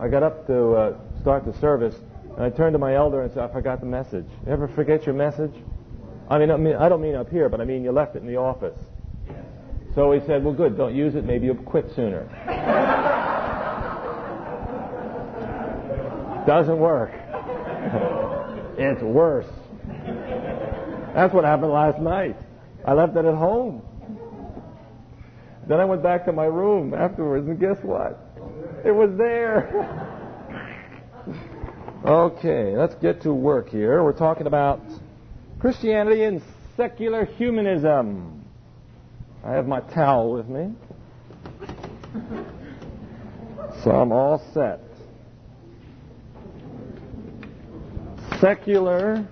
I got up to uh, start the service, and I turned to my elder and said, I forgot the message. You ever forget your message? I mean, I mean, I don't mean up here, but I mean you left it in the office. So he said, well, good, don't use it. Maybe you'll quit sooner. Doesn't work. it's worse. That's what happened last night. I left it at home. Then I went back to my room afterwards, and guess what? It was there. okay, let's get to work here. We're talking about Christianity and secular humanism. I have my towel with me. So I'm all set. Secular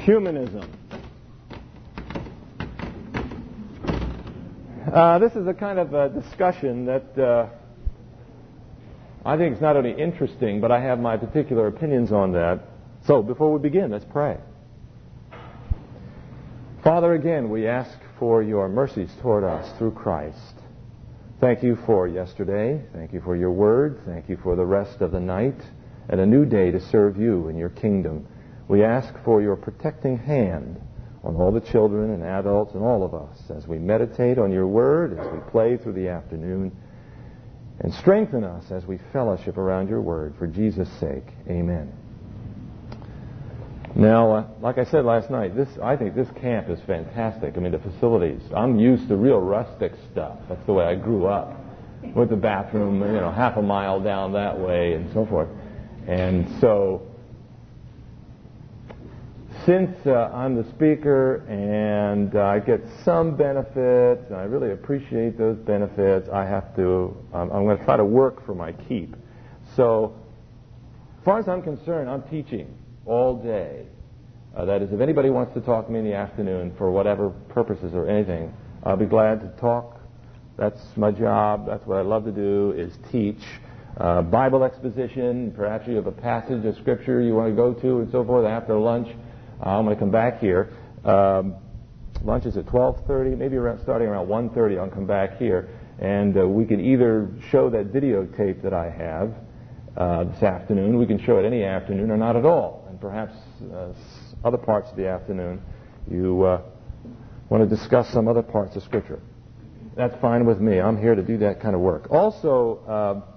humanism. Uh, this is a kind of a discussion that uh, I think is not only interesting, but I have my particular opinions on that. So before we begin, let's pray. Father, again, we ask for your mercies toward us through Christ. Thank you for yesterday. Thank you for your word. Thank you for the rest of the night and a new day to serve you in your kingdom. We ask for your protecting hand on all the children and adults and all of us as we meditate on your word, as we play through the afternoon, and strengthen us as we fellowship around your word. For Jesus' sake, amen. Now, uh, like I said last night, this I think this camp is fantastic. I mean, the facilities. I'm used to real rustic stuff. That's the way I grew up, with the bathroom, you know, half a mile down that way and so forth. And so since uh, I'm the speaker and uh, I get some benefits, and I really appreciate those benefits, I have to, um, I'm going to try to work for my keep. So, as far as I'm concerned, I'm teaching all day. Uh, that is, if anybody wants to talk to me in the afternoon for whatever purposes or anything, I'll be glad to talk. That's my job. That's what I love to do is teach. Uh, Bible exposition, perhaps you have a passage of scripture you want to go to and so forth after lunch. I'm going to come back here. Um, lunch is at 12:30, maybe around, starting around 1:30. I'll come back here, and uh, we can either show that videotape that I have uh, this afternoon. We can show it any afternoon, or not at all. And perhaps uh, other parts of the afternoon, you uh, want to discuss some other parts of Scripture. That's fine with me. I'm here to do that kind of work. Also, uh,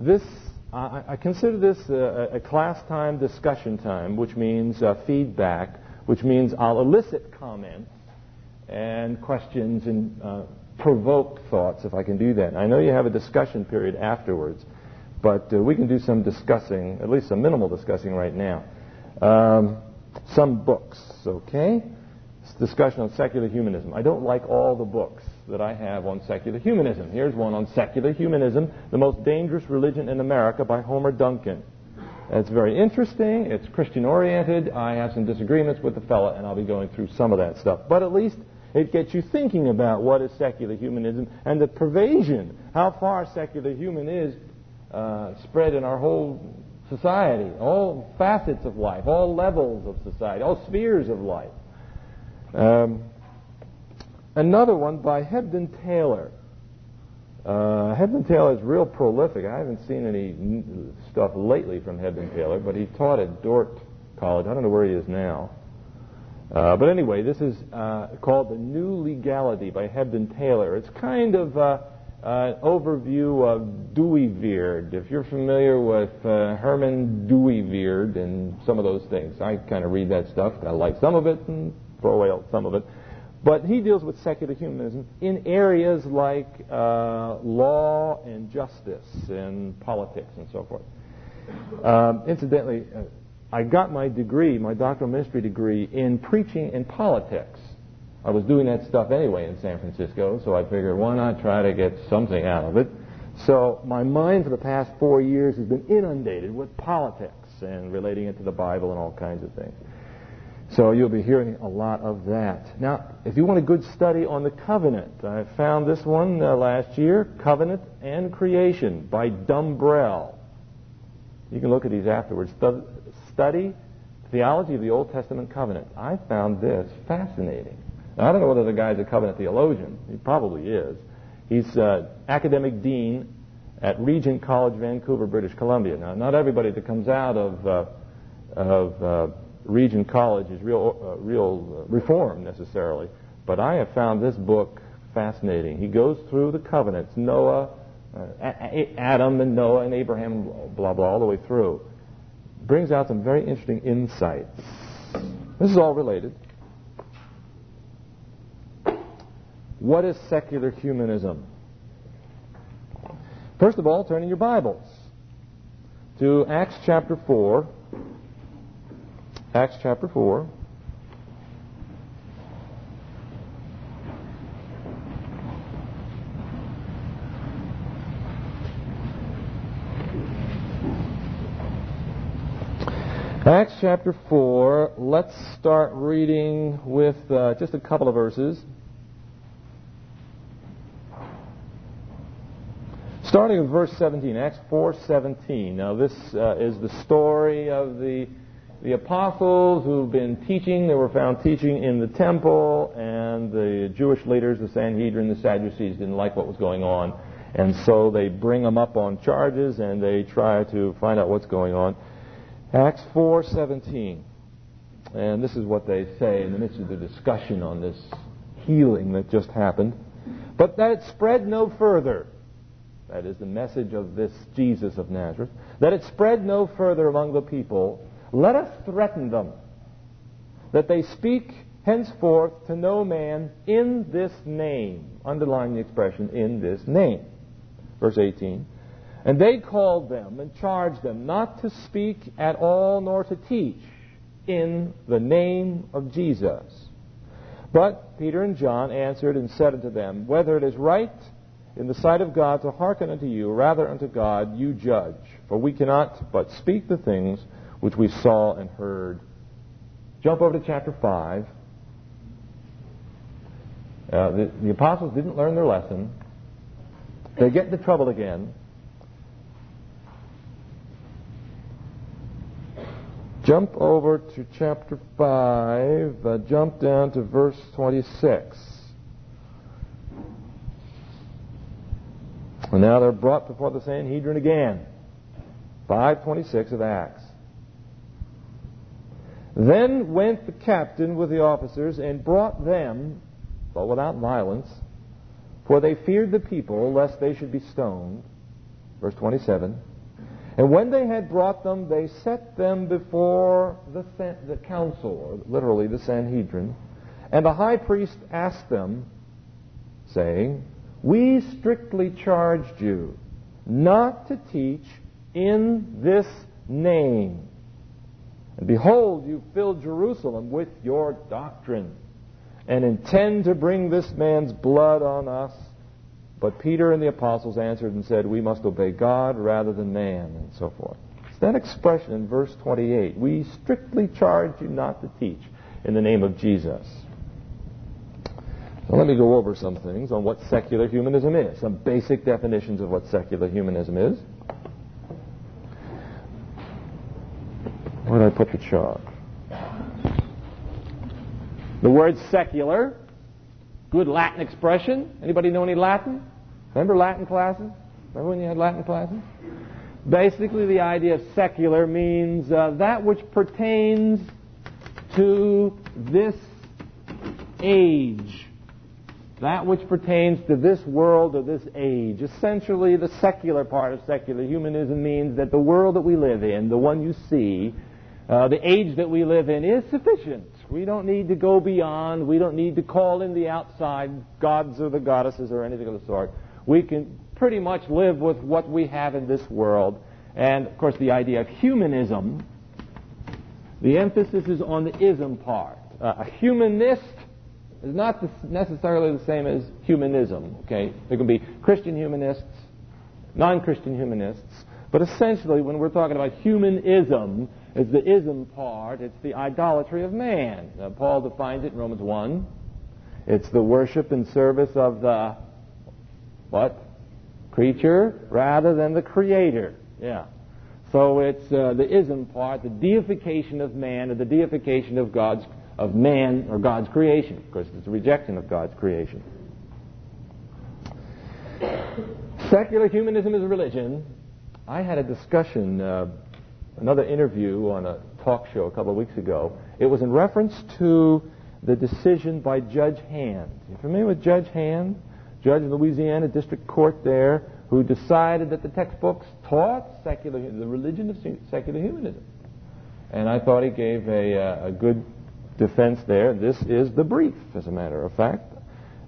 this I, consider this a, a, class time discussion time, which means uh, feedback, which means I'll elicit comments and questions and uh, provoke thoughts if I can do that. I know you have a discussion period afterwards, but uh, we can do some discussing, at least some minimal discussing right now. Um, some books, okay? discussion on secular humanism. I don't like all the books that I have on secular humanism. Here's one on secular humanism, the most dangerous religion in America by Homer Duncan. It's very interesting. It's Christian oriented. I have some disagreements with the fella, and I'll be going through some of that stuff. But at least it gets you thinking about what is secular humanism and the pervasion, how far secular human is uh, spread in our whole society, all facets of life, all levels of society, all spheres of life. Um, another one by Hebden Taylor. Uh, Hebden Taylor is real prolific. I haven't seen any stuff lately from Hebden Taylor, but he taught at Dordt College. I don't know where he is now. Uh, but anyway, this is uh, called The New Legality by Hebden Taylor. It's kind of uh, an overview of Dooyeweerd. If you're familiar with uh, Herman Dooyeweerd and some of those things, I kind of read that stuff. I like some of it and throw away some of it. But he deals with secular humanism in areas like uh, law and justice and politics and so forth. Um, incidentally, uh, I got my degree, my doctoral ministry degree, in preaching and politics. I was doing that stuff anyway in San Francisco, so I figured why not try to get something out of it. So my mind for the past four years has been inundated with politics and relating it to the Bible and all kinds of things. So you'll be hearing a lot of that. Now, if you want a good study on the covenant, I found this one uh, last year, Covenant and Creation by Dumbrell. You can look at these afterwards. Study Theology of the Old Testament Covenant. I found this fascinating. Now, I don't know whether the guy's a covenant theologian. He probably is. He's uh, academic dean at Regent College, Vancouver, British Columbia. Now, not everybody that comes out of, uh, of uh, Regent College is real, uh, real reform necessarily, but I have found this book fascinating. He goes through the covenants, Noah, Adam and Noah and Abraham, blah, blah, all the way through. Brings out some very interesting insights. This is all related. What is secular humanism? First of all, turn in your Bibles to Acts chapter 4. Acts chapter 4. Acts chapter 4, let's start reading with uh, just a couple of verses. Starting with verse 17, Acts 4:17. Now this uh, is the story of the the apostles who've been teaching. They were found teaching in the temple, and the Jewish leaders, the Sanhedrin, the Sadducees, didn't like what was going on, and so they bring them up on charges and they try to find out what's going on. Acts 4:17. And this is what they say in the midst of the discussion on this healing that just happened. But that it spread no further. That is the message of this Jesus of Nazareth. That it spread no further among the people. Let us threaten them that they speak henceforth to no man in this name. Underline the expression in this name. Verse 18. And they called them and charged them not to speak at all nor to teach in the name of Jesus. But Peter and John answered and said unto them, Whether it is right in the sight of God to hearken unto you, rather unto God you judge. For we cannot but speak the things which we saw and heard. Jump over to chapter 5. Uh, the, the apostles didn't learn their lesson. They get into trouble again. Jump over to chapter 5, uh, jump down to verse 26. And now they're brought before the Sanhedrin again. 526 of Acts. Then went the captain with the officers and brought them, but without violence, for they feared the people lest they should be stoned. Verse 27. And when they had brought them, they set them before the, the council, or literally the Sanhedrin. And the high priest asked them, saying, We strictly charged you not to teach in this name. And behold, you filled Jerusalem with your doctrine, and intend to bring this man's blood on us. But Peter and the apostles answered and said, We must obey God rather than man, and so forth. It's that expression in verse 28. We strictly charge you not to teach in the name of Jesus. Now let me go over some things on what secular humanism is, some basic definitions of what secular humanism is. Where did I put the chalk? The word secular Good Latin expression. Anybody know any Latin? Remember Latin classes? Remember when you had Latin classes? Basically, the idea of secular means uh, that which pertains to this age. That which pertains to this world or this age. Essentially, the secular part of secular humanism means that the world that we live in, the one you see, uh, the age that we live in, is sufficient we don't need to go beyond. We don't need to call in the outside gods or the goddesses or anything of the sort. We can pretty much live with what we have in this world. And, of course, the idea of humanism, the emphasis is on the ism part. Uh, a humanist is not necessarily the same as humanism. Okay, there can be Christian humanists, non-Christian humanists, but essentially, when we're talking about humanism, it's the ism part. It's the idolatry of man. Uh, Paul defines it in Romans 1. It's the worship and service of the what? Creature rather than the creator. Yeah. So it's uh, the ism part, the deification of man, or the deification of God's of man or God's creation. Of course, it's a rejection of God's creation. Secular humanism is a religion. I had a discussion, uh, another interview on a talk show a couple of weeks ago. It was in reference to the decision by Judge Hand. You familiar with Judge Hand? Judge of Louisiana District Court there, who decided that the textbooks taught secular, the religion of secular humanism. And I thought he gave a, uh, a good defense there. This is the brief, as a matter of fact.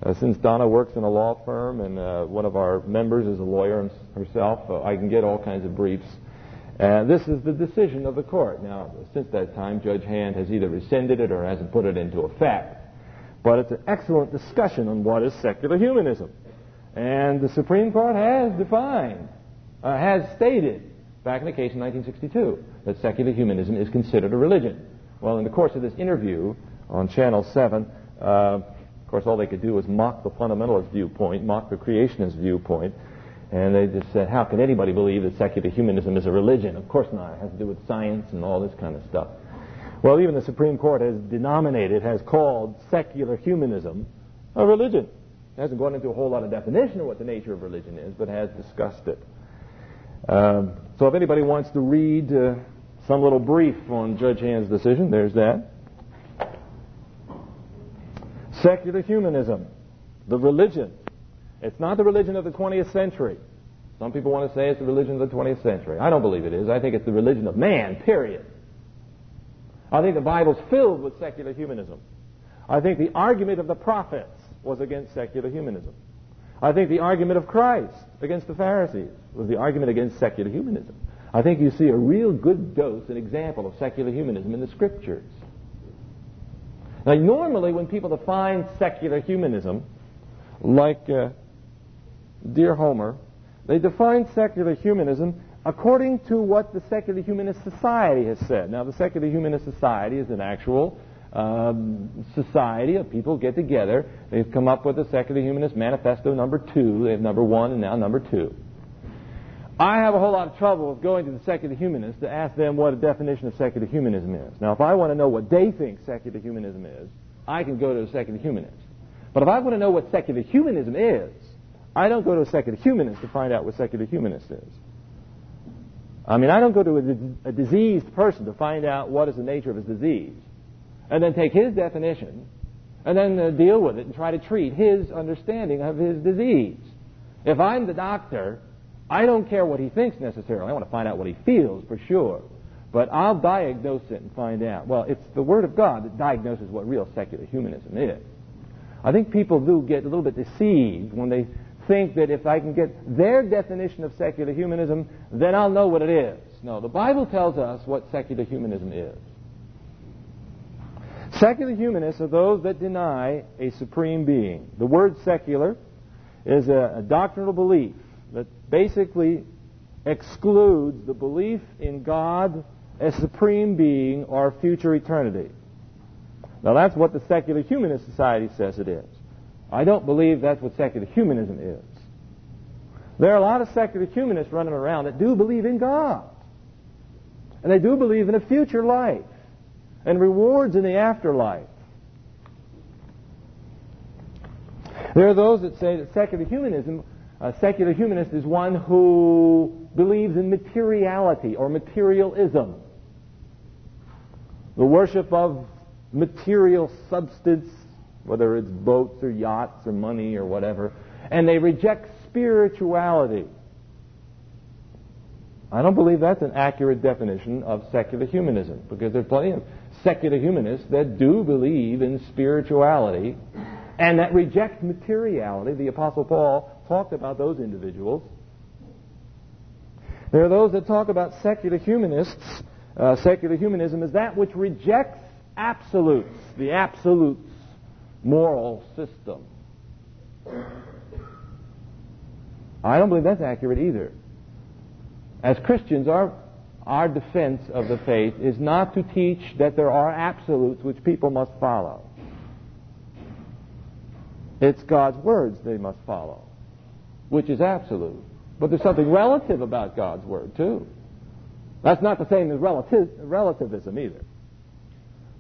Uh, since Donna works in a law firm and uh, one of our members is a lawyer herself, uh, I can get all kinds of briefs. And this is the decision of the court. Now, since that time, Judge Hand has either rescinded it or hasn't put it into effect. But it's an excellent discussion on what is secular humanism. And the Supreme Court has defined, uh, has stated, back in the case in 1962, that secular humanism is considered a religion. Well, in the course of this interview on Channel 7, uh, of course, all they could do was mock the fundamentalist viewpoint, mock the creationist viewpoint, and they just said, how can anybody believe that secular humanism is a religion? Of course not. It has to do with science and all this kind of stuff. Well, even the Supreme Court has denominated, has called secular humanism a religion. It hasn't gone into a whole lot of definition of what the nature of religion is, but has discussed it. Um, so if anybody wants to read uh, some little brief on Judge Hand's decision, there's that. Secular humanism, the religion. It's not the religion of the 20th century. Some people want to say it's the religion of the 20th century. I don't believe it is. I think it's the religion of man, period. I think the Bible's filled with secular humanism. I think the argument of the prophets was against secular humanism. I think the argument of Christ against the Pharisees was the argument against secular humanism. I think you see a real good dose, an example of secular humanism in the Scriptures. Now, normally when people define secular humanism, like uh, dear Homer, they define secular humanism according to what the secular humanist society has said. Now, the secular humanist society is an actual um, society of people get together. They've come up with the secular humanist manifesto number two. They have number one and now number two. I have a whole lot of trouble with going to the secular humanists to ask them what a definition of secular humanism is. Now, if I want to know what they think secular humanism is, I can go to a secular humanist. But if I want to know what secular humanism is, I don't go to a secular humanist to find out what secular humanist is. I mean, I don't go to a, a diseased person to find out what is the nature of his disease, and then take his definition, and then uh, deal with it and try to treat his understanding of his disease. If I'm the doctor I don't care what he thinks necessarily. I want to find out what he feels for sure. But I'll diagnose it and find out. Well, it's the Word of God that diagnoses what real secular humanism is. I think people do get a little bit deceived when they think that if I can get their definition of secular humanism, then I'll know what it is. No, the Bible tells us what secular humanism is. Secular humanists are those that deny a supreme being. The word secular is a, a doctrinal belief that basically excludes the belief in God as supreme being or future eternity. Now that's what the secular humanist society says it is. I don't believe that's what secular humanism is. There are a lot of secular humanists running around that do believe in God. And they do believe in a future life and rewards in the afterlife. There are those that say that secular humanism a secular humanist is one who believes in materiality or materialism. The worship of material substance, whether it's boats or yachts or money or whatever, and they reject spirituality. I don't believe that's an accurate definition of secular humanism because there's plenty of secular humanists that do believe in spirituality and that reject materiality. The Apostle Paul talked about those individuals. There are those that talk about secular humanists. Uh, secular humanism is that which rejects absolutes, the absolutes moral system. I don't believe that's accurate either. As Christians, our, our defense of the faith is not to teach that there are absolutes which people must follow. It's God's words they must follow which is absolute. But there's something relative about God's Word, too. That's not the same as relativ- relativism either.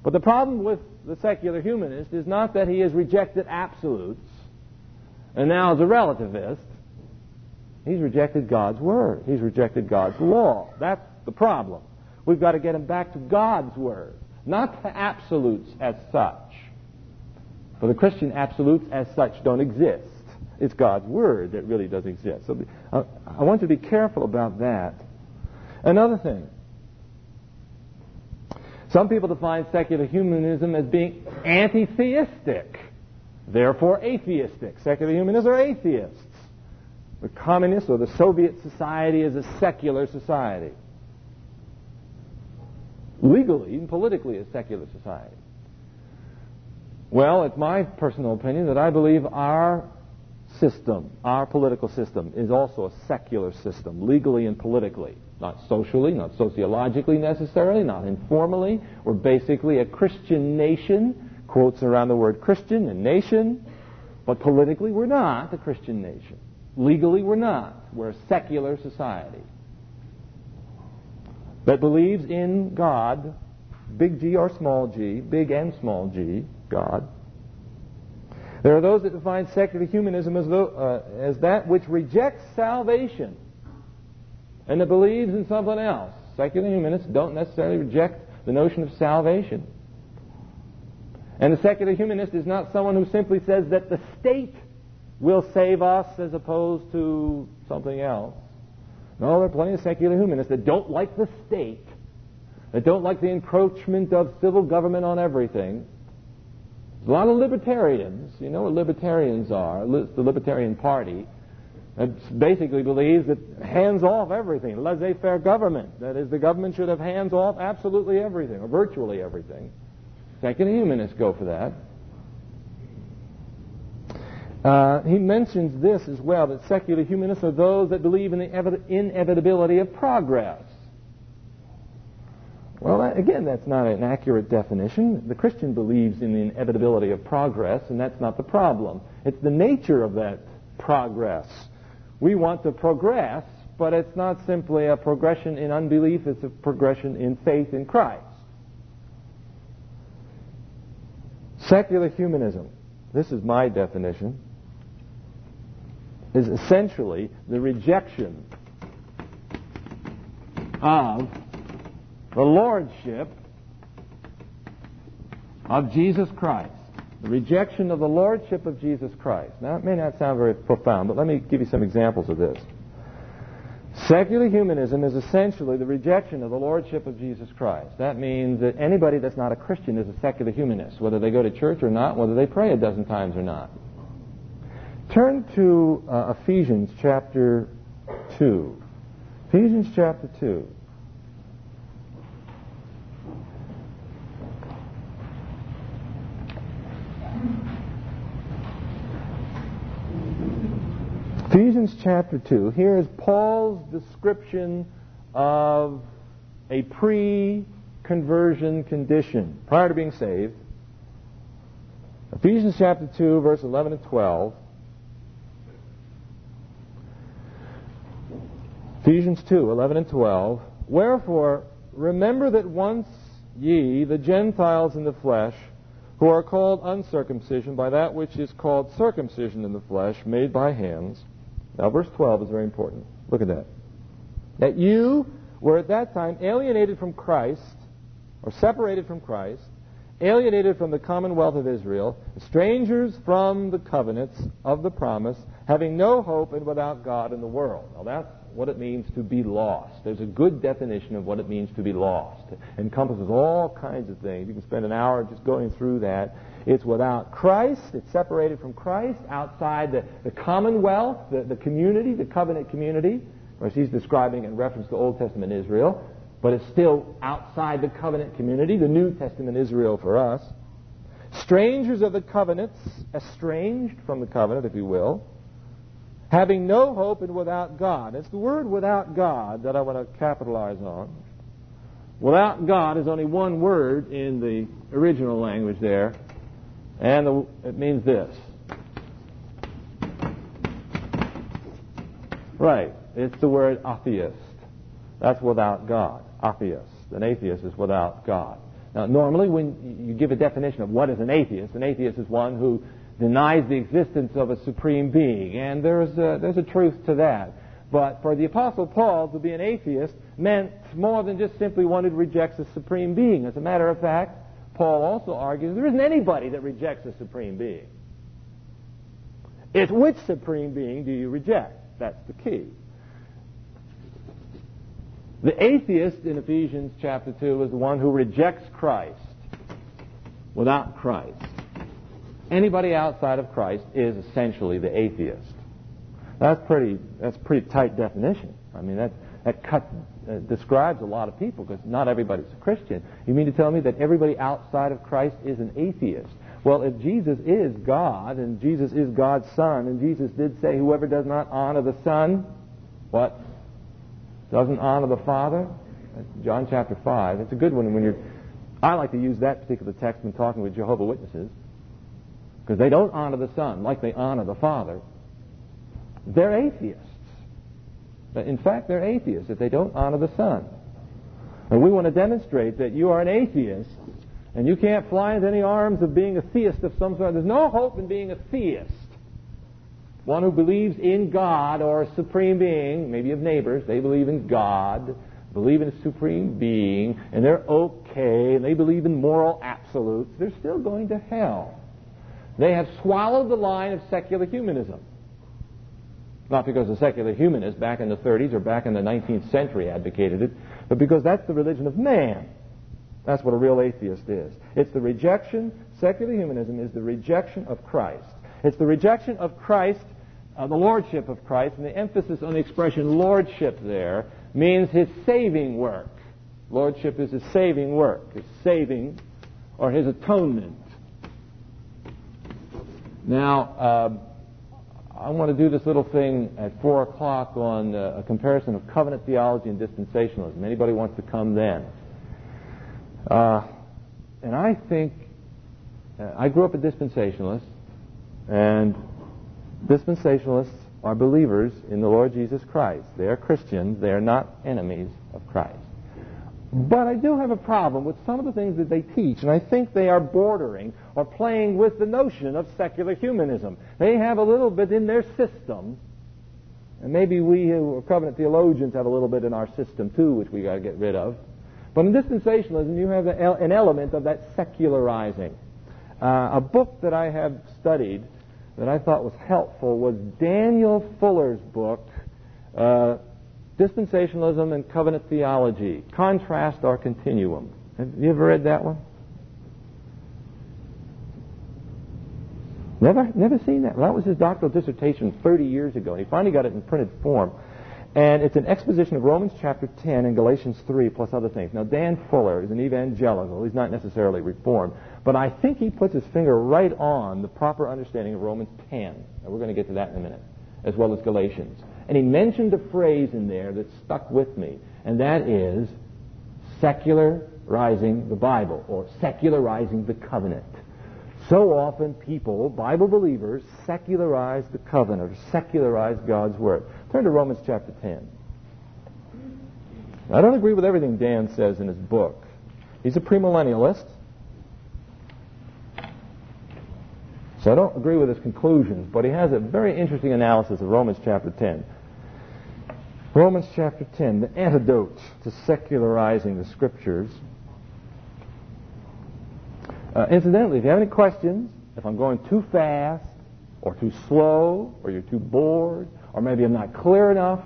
But the problem with the secular humanist is not that he has rejected absolutes and now is a relativist. He's rejected God's word. He's rejected God's law. That's the problem. We've got to get him back to God's word, not to absolutes as such. For the Christian, absolutes as such don't exist. It's God's word that really does exist. So uh, I want you to be careful about that. Another thing. Some people define secular humanism as being anti-theistic, therefore atheistic. Secular humanists are atheists. The communist or the Soviet society is a secular society. Legally and politically a secular society. Well, it's my personal opinion that I believe our system, our political system, is also a secular system, legally and politically. Not socially, not sociologically necessarily, not informally. We're basically a Christian nation, quotes around the word Christian and nation, but politically we're not a Christian nation. Legally we're not. We're a secular society that believes in God, big G or small g, big and small g, God. There are those that define secular humanism as, though, uh, as that which rejects salvation and that believes in something else. Secular humanists don't necessarily reject the notion of salvation. And the secular humanist is not someone who simply says that the state will save us as opposed to something else. No, there are plenty of secular humanists that don't like the state, that don't like the encroachment of civil government on everything, There's a lot of libertarians, you know what libertarians are, the Libertarian Party, that basically believes that hands off everything, laissez faire government. That is, the government should have hands off absolutely everything, or virtually everything. Secular humanists go for that. Uh, he mentions this as well that secular humanists are those that believe in the inevitability of progress. Well, again, that's not an accurate definition. The Christian believes in the inevitability of progress, and that's not the problem. It's the nature of that progress. We want to progress, but it's not simply a progression in unbelief, it's a progression in faith in Christ. Secular humanism, this is my definition, is essentially the rejection of the lordship of Jesus Christ. The rejection of the lordship of Jesus Christ. Now, it may not sound very profound, but let me give you some examples of this. Secular humanism is essentially the rejection of the lordship of Jesus Christ. That means that anybody that's not a Christian is a secular humanist, whether they go to church or not, whether they pray a dozen times or not. Turn to uh, Ephesians chapter 2. Ephesians chapter 2. Ephesians chapter 2, here is Paul's description of a pre conversion condition prior to being saved. Ephesians chapter 2, verse 11 and 12. Ephesians 2, 11 and 12. Wherefore, remember that once ye, the Gentiles in the flesh, who are called uncircumcision by that which is called circumcision in the flesh, made by hands, now, verse 12 is very important. Look at that. That you were at that time alienated from Christ, or separated from Christ, alienated from the commonwealth of Israel, strangers from the covenants of the promise, having no hope and without God in the world. Now, that's what it means to be lost. There's a good definition of what it means to be lost. It encompasses all kinds of things. You can spend an hour just going through that. It's without Christ. It's separated from Christ, outside the, the commonwealth, the, the community, the covenant community. Course, he's describing in reference to Old Testament Israel, but it's still outside the covenant community, the New Testament Israel for us. Strangers of the covenants, estranged from the covenant, if you will, having no hope and without God. It's the word without God that I want to capitalize on. Without God is only one word in the original language there, and the, it means this. Right. It's the word atheist. That's without God. Atheist. An atheist is without God. Now, normally when you give a definition of what is an atheist, an atheist is one who denies the existence of a supreme being. And there's a, there's a truth to that. But for the Apostle Paul to be an atheist meant more than just simply one who rejects a supreme being. As a matter of fact, Paul also argues there isn't anybody that rejects a supreme being. It's which supreme being do you reject? That's the key. The atheist in Ephesians chapter 2 is the one who rejects Christ without Christ. Anybody outside of Christ is essentially the atheist. That's pretty. That's pretty tight definition. I mean, that that cut uh, describes a lot of people because not everybody's a Christian. You mean to tell me that everybody outside of Christ is an atheist? Well, if Jesus is God and Jesus is God's Son, and Jesus did say, "Whoever does not honor the Son, what doesn't honor the Father." That's John chapter five. It's a good one when you're. I like to use that particular text when talking with Jehovah Witnesses because they don't honor the Son like they honor the Father. They're atheists. In fact, they're atheists if they don't honor the Son. And we want to demonstrate that you are an atheist and you can't fly into any arms of being a theist of some sort. There's no hope in being a theist. One who believes in God or a supreme being, maybe of neighbors, they believe in God, believe in a supreme being, and they're okay, and they believe in moral absolutes, they're still going to hell. They have swallowed the line of secular humanism. Not because the secular humanists back in the 30s or back in the 19th century advocated it, but because that's the religion of man. That's what a real atheist is. It's the rejection, secular humanism is the rejection of Christ. It's the rejection of Christ, uh, the lordship of Christ, and the emphasis on the expression lordship there means his saving work. Lordship is his saving work, his saving or his atonement. Now, uh, I want to do this little thing at 4 o'clock on uh, a comparison of covenant theology and dispensationalism. Anybody wants to come then? Uh, and I think, uh, I grew up a dispensationalist, and dispensationalists are believers in the Lord Jesus Christ. They are Christians. They are not enemies of Christ. But I do have a problem with some of the things that they teach, and I think they are bordering or playing with the notion of secular humanism. They have a little bit in their system, and maybe we who are covenant theologians have a little bit in our system too, which we got to get rid of. But in dispensationalism, you have an element of that secularizing. Uh, a book that I have studied that I thought was helpful was Daniel Fuller's book, uh, Dispensationalism and Covenant Theology, Contrast or Continuum. Have you ever read that one? Never, never seen that. That was his doctoral dissertation 30 years ago, and he finally got it in printed form. And it's an exposition of Romans chapter 10 and Galatians 3, plus other things. Now, Dan Fuller is an evangelical. He's not necessarily reformed. But I think he puts his finger right on the proper understanding of Romans 10. And we're going to get to that in a minute, as well as Galatians. And he mentioned a phrase in there that stuck with me, and that is secularizing the Bible or secularizing the covenant. So often people, Bible believers, secularize the covenant or secularize God's word. Turn to Romans chapter 10. I don't agree with everything Dan says in his book. He's a premillennialist. So I don't agree with his conclusions, but he has a very interesting analysis of Romans chapter 10. Romans chapter 10, the antidote to secularizing the scriptures. Uh, incidentally, if you have any questions, if I'm going too fast, or too slow, or you're too bored, or maybe I'm not clear enough,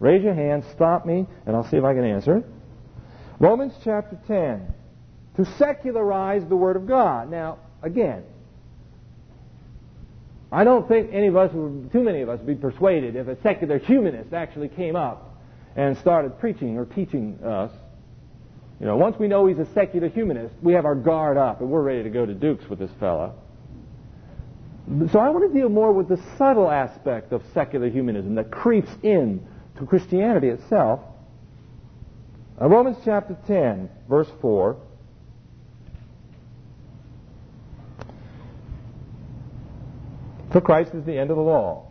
raise your hand, stop me, and I'll see if I can answer it. Romans chapter 10. To secularize the Word of God. Now, again, I don't think any of us, too many of us, would be persuaded if a secular humanist actually came up and started preaching or teaching us. You know, once we know he's a secular humanist, we have our guard up and we're ready to go to Dukes with this fellow. So I want to deal more with the subtle aspect of secular humanism that creeps in to Christianity itself. Uh, Romans chapter 10, verse 4. For Christ is the end of the law.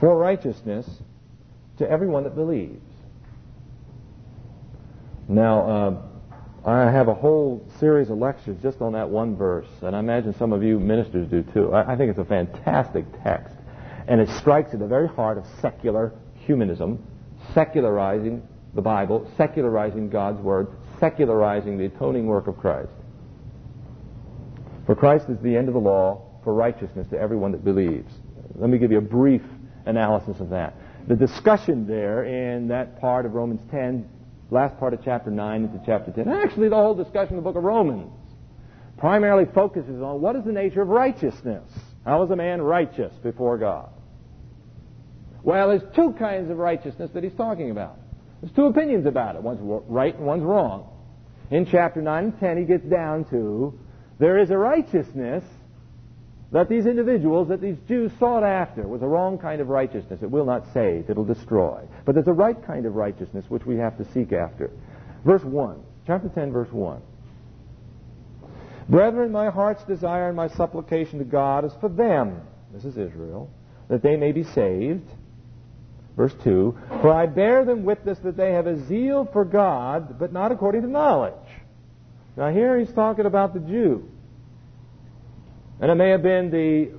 For righteousness to everyone that believes. Now, uh, I have a whole series of lectures just on that one verse, and I imagine some of you ministers do too. I, I think it's a fantastic text. And it strikes at the very heart of secular humanism, secularizing the Bible, secularizing God's Word, secularizing the atoning work of Christ. For Christ is the end of the law for righteousness to everyone that believes. Let me give you a brief analysis of that. The discussion there in that part of Romans 10, last part of chapter 9 into chapter 10, actually the whole discussion of the book of Romans, primarily focuses on what is the nature of righteousness. How is a man righteous before God? Well, there's two kinds of righteousness that he's talking about. There's two opinions about it. One's right and one's wrong. In chapter 9 and 10, he gets down to there is a righteousness that these individuals, that these Jews sought after, was a wrong kind of righteousness. It will not save, it'll destroy. But there's a right kind of righteousness which we have to seek after. Verse 1, chapter 10, verse 1. Brethren, my heart's desire and my supplication to God is for them, this is Israel, that they may be saved. Verse 2 For I bear them witness that they have a zeal for God, but not according to knowledge. Now, here he's talking about the Jew. And it may have been the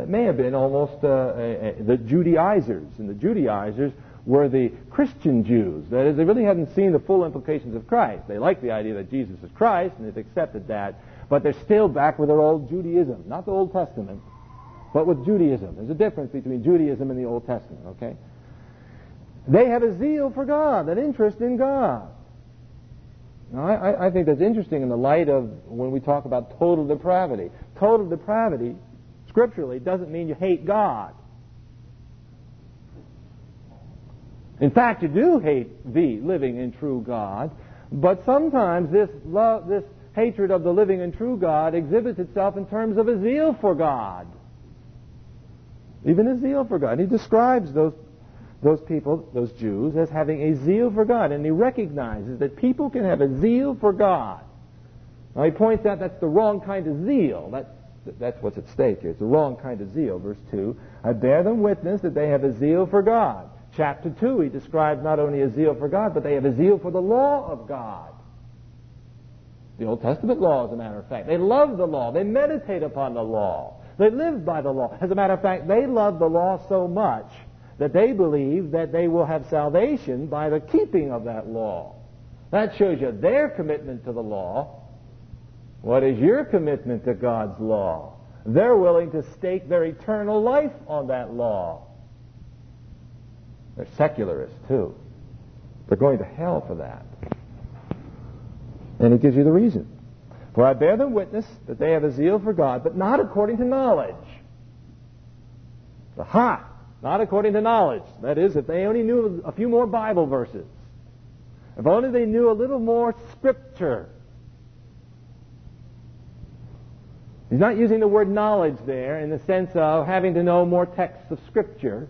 it may have been almost uh, the Judaizers. And the Judaizers were the Christian Jews. That is, they really hadn't seen the full implications of Christ. They liked the idea that Jesus is Christ, and they've accepted that. But they're still back with their old Judaism. Not the Old Testament, but with Judaism. There's a difference between Judaism and the Old Testament, okay? They have a zeal for God, an interest in God. Now, I, I think that's interesting in the light of when we talk about total depravity. Total depravity, scripturally, doesn't mean you hate God. In fact, you do hate the living and true God, but sometimes this love, this hatred of the living and true God exhibits itself in terms of a zeal for God. Even a zeal for God. He describes those those people, those Jews, as having a zeal for God. And he recognizes that people can have a zeal for God. Now he points out that's the wrong kind of zeal. That's, that's what's at stake here. It's the wrong kind of zeal. Verse 2, I bear them witness that they have a zeal for God. Chapter 2, he describes not only a zeal for God, but they have a zeal for the law of God. The Old Testament law, as a matter of fact. They love the law. They meditate upon the law. They live by the law. As a matter of fact, they love the law so much that they believe that they will have salvation by the keeping of that law. That shows you their commitment to the law. What is your commitment to God's law? They're willing to stake their eternal life on that law. They're secularists, too. They're going to hell for that. And it gives you the reason. For I bear them witness that they have a zeal for God, but not according to knowledge. Aha! Not according to knowledge. That is, if they only knew a few more Bible verses. If only they knew a little more Scripture. He's not using the word knowledge there in the sense of having to know more texts of Scripture.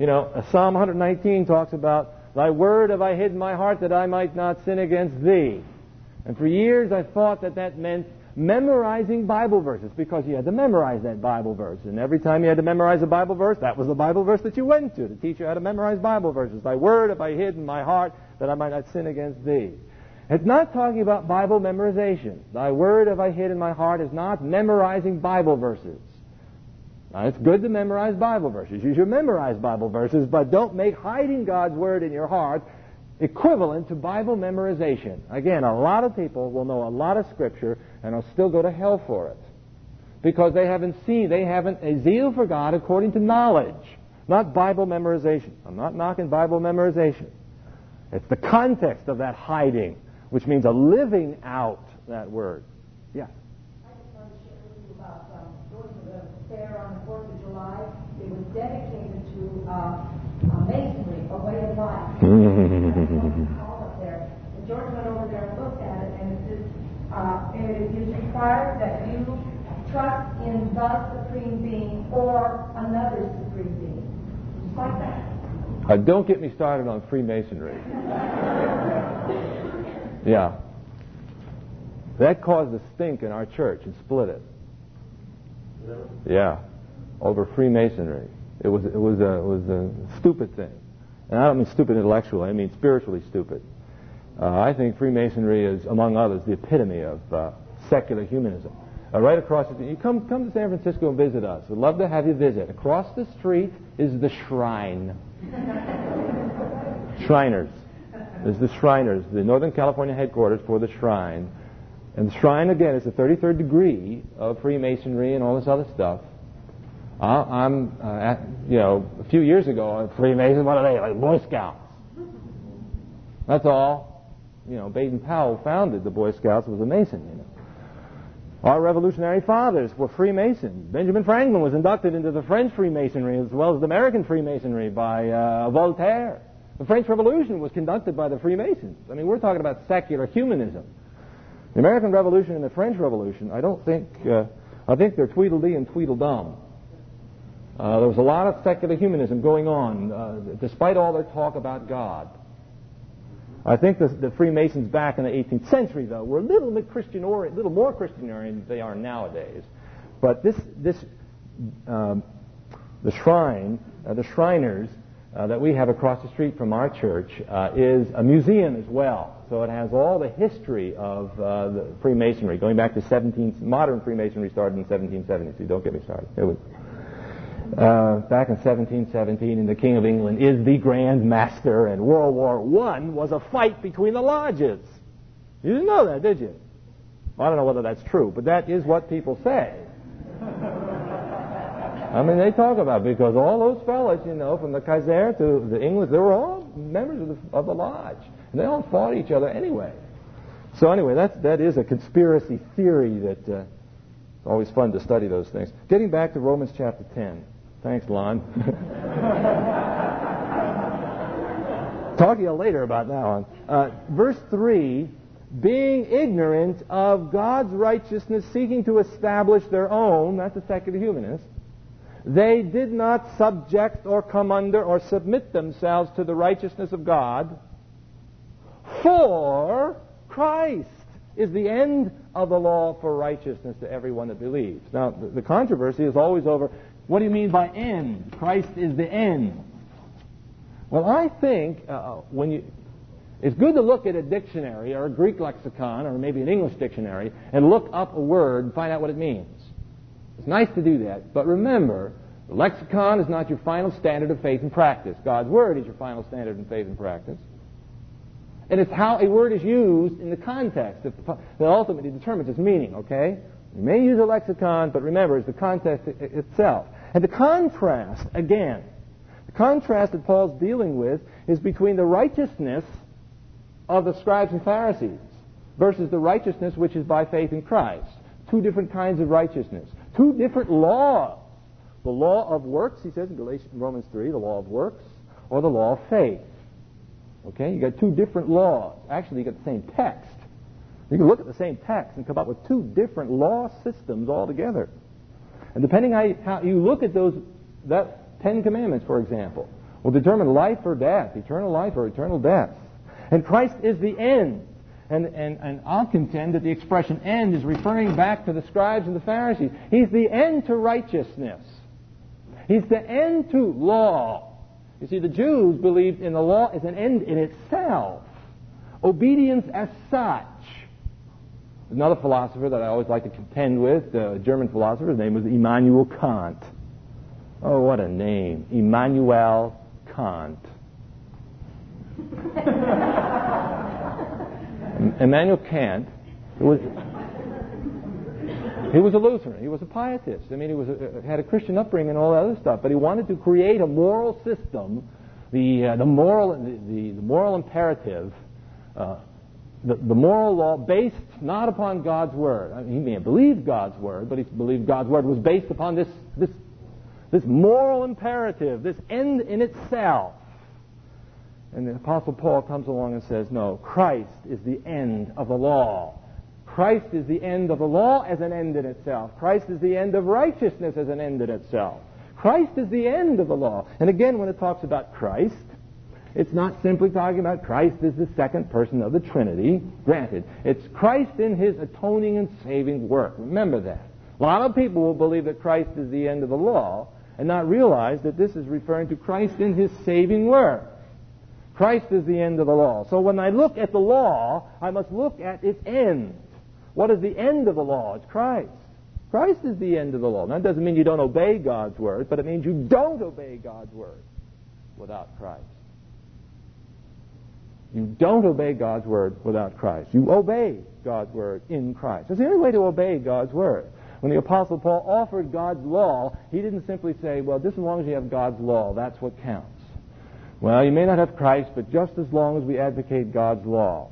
You know, uh, Psalm 119 talks about, Thy word have I hid in my heart that I might not sin against thee. And for years I thought that that meant memorizing Bible verses because you had to memorize that Bible verse. And every time you had to memorize a Bible verse, that was the Bible verse that you went to to teach you how to memorize Bible verses. Thy word have I hid in my heart that I might not sin against thee. It's not talking about Bible memorization. Thy word have I hid in my heart is not memorizing Bible verses. Now, it's good to memorize Bible verses. You should memorize Bible verses, but don't make hiding God's word in your heart equivalent to Bible memorization. Again, a lot of people will know a lot of Scripture and will still go to hell for it. Because they haven't seen, they haven't a zeal for God according to knowledge, not Bible memorization. I'm not knocking Bible memorization. It's the context of that hiding, which means a living out that word. Yeah. I just to share with you about um, the fair on the 4th of July. It was dedicated to uh, a way of life. all up there. And George went over there and looked at it, and it says, uh, it is required that you trust in the supreme being or another supreme being. Just like that. Uh, don't get me started on Freemasonry. yeah. That caused a stink in our church and split it. Yeah. Over Freemasonry. It was, it was, a, it was a stupid thing. And I don't mean stupid intellectually, I mean spiritually stupid. Uh, I think Freemasonry is, among others, the epitome of uh, secular humanism. Uh, right across the street. You come, come to San Francisco and visit us. We'd love to have you visit. Across the street is the Shrine. Shriners. There's the Shriners, the Northern California headquarters for the Shrine. And the Shrine, again, is the 33rd degree of Freemasonry and all this other stuff. Uh, I'm, uh, at, you know, a few years ago, Freemason, what are they? Like Boy Scouts. That's all. You know, Baden Powell founded the Boy Scouts, was a Mason, you know. Our revolutionary fathers were Freemasons. Benjamin Franklin was inducted into the French Freemasonry as well as the American Freemasonry by uh, Voltaire. The French Revolution was conducted by the Freemasons. I mean, we're talking about secular humanism. The American Revolution and the French Revolution, I don't think, uh, I think they're Tweedledee and Tweedledum. Uh, there was a lot of secular humanism going on, uh, despite all their talk about God. I think the, the, Freemasons back in the 18th century, though, were a little bit Christian oriented, little more Christian oriented than they are nowadays. But this, this, um, the shrine, uh, the Shriners uh, that we have across the street from our church uh, is a museum as well. So it has all the history of uh, the Freemasonry, going back to 17th, modern Freemasonry started in 1770. So don't get me started. It was uh, back in 1717, and the King of England is the Grand Master, and World War I was a fight between the lodges. You didn't know that, did you? Well, I don't know whether that's true, but that is what people say. I mean, they talk about it because all those fellas, you know, from the Kaiser to the English, they were all members of the, of the lodge. And they all fought each other anyway. So anyway, that, that is a conspiracy theory that uh, it's always fun to study those things. Getting back to Romans chapter 10. Thanks, Lon. Talk to you later about that one. Uh, verse 3 being ignorant of God's righteousness, seeking to establish their own, that's a secular humanist, they did not subject or come under or submit themselves to the righteousness of God, for Christ is the end of the law for righteousness to everyone that believes. Now, the, the controversy is always over what do you mean by end? Christ is the end. Well, I think uh, when you, it's good to look at a dictionary or a Greek lexicon or maybe an English dictionary and look up a word and find out what it means. It's nice to do that, but remember, the lexicon is not your final standard of faith and practice. God's Word is your final standard of faith and practice. And it's how a word is used in the context that, that ultimately determines its meaning, okay? You may use a lexicon, but remember, it's the context itself. And the contrast, again, the contrast that Paul's dealing with is between the righteousness of the scribes and Pharisees versus the righteousness which is by faith in Christ. Two different kinds of righteousness. Two different laws. The law of works, he says in Galatians, Romans 3, the law of works, or the law of faith. Okay, you got two different laws. Actually, you got the same text. You can look at the same text and come up with two different law systems altogether. And depending how you, how you look at those, that Ten Commandments, for example, will determine life or death, eternal life or eternal death. And Christ is the end. And, and, and I'll contend that the expression end is referring back to the scribes and the Pharisees. He's the end to righteousness. He's the end to law. You see, the Jews believed in the law as an end in itself, obedience as such. Another philosopher that I always like to contend with, a German philosopher, his name was Immanuel Kant. Oh, what a name. Immanuel Kant. Immanuel Kant was he was a Lutheran. He was a pietist. I mean, he was a, had a Christian upbringing and all that other stuff. But he wanted to create a moral system, the uh, the moral the, the, the moral imperative, uh, the, the moral law based not upon God's word. I mean, he may have believed God's word, but he believed God's word was based upon this this this moral imperative, this end in itself. And the Apostle Paul comes along and says, No, Christ is the end of the law. Christ is the end of the law as an end in itself. Christ is the end of righteousness as an end in itself. Christ is the end of the law. And again, when it talks about Christ, it's not simply talking about Christ as the second person of the Trinity. Granted, it's Christ in his atoning and saving work. Remember that. A lot of people will believe that Christ is the end of the law and not realize that this is referring to Christ in his saving work. Christ is the end of the law. So when I look at the law, I must look at its end. What is the end of the law? It's Christ. Christ is the end of the law. Now, that doesn't mean you don't obey God's word, but it means you don't obey God's word without Christ. You don't obey God's word without Christ. You obey God's word in Christ. That's the only way to obey God's word. When the Apostle Paul offered God's law, he didn't simply say, well, just as long as you have God's law, that's what counts. Well, you may not have Christ, but just as long as we advocate God's law.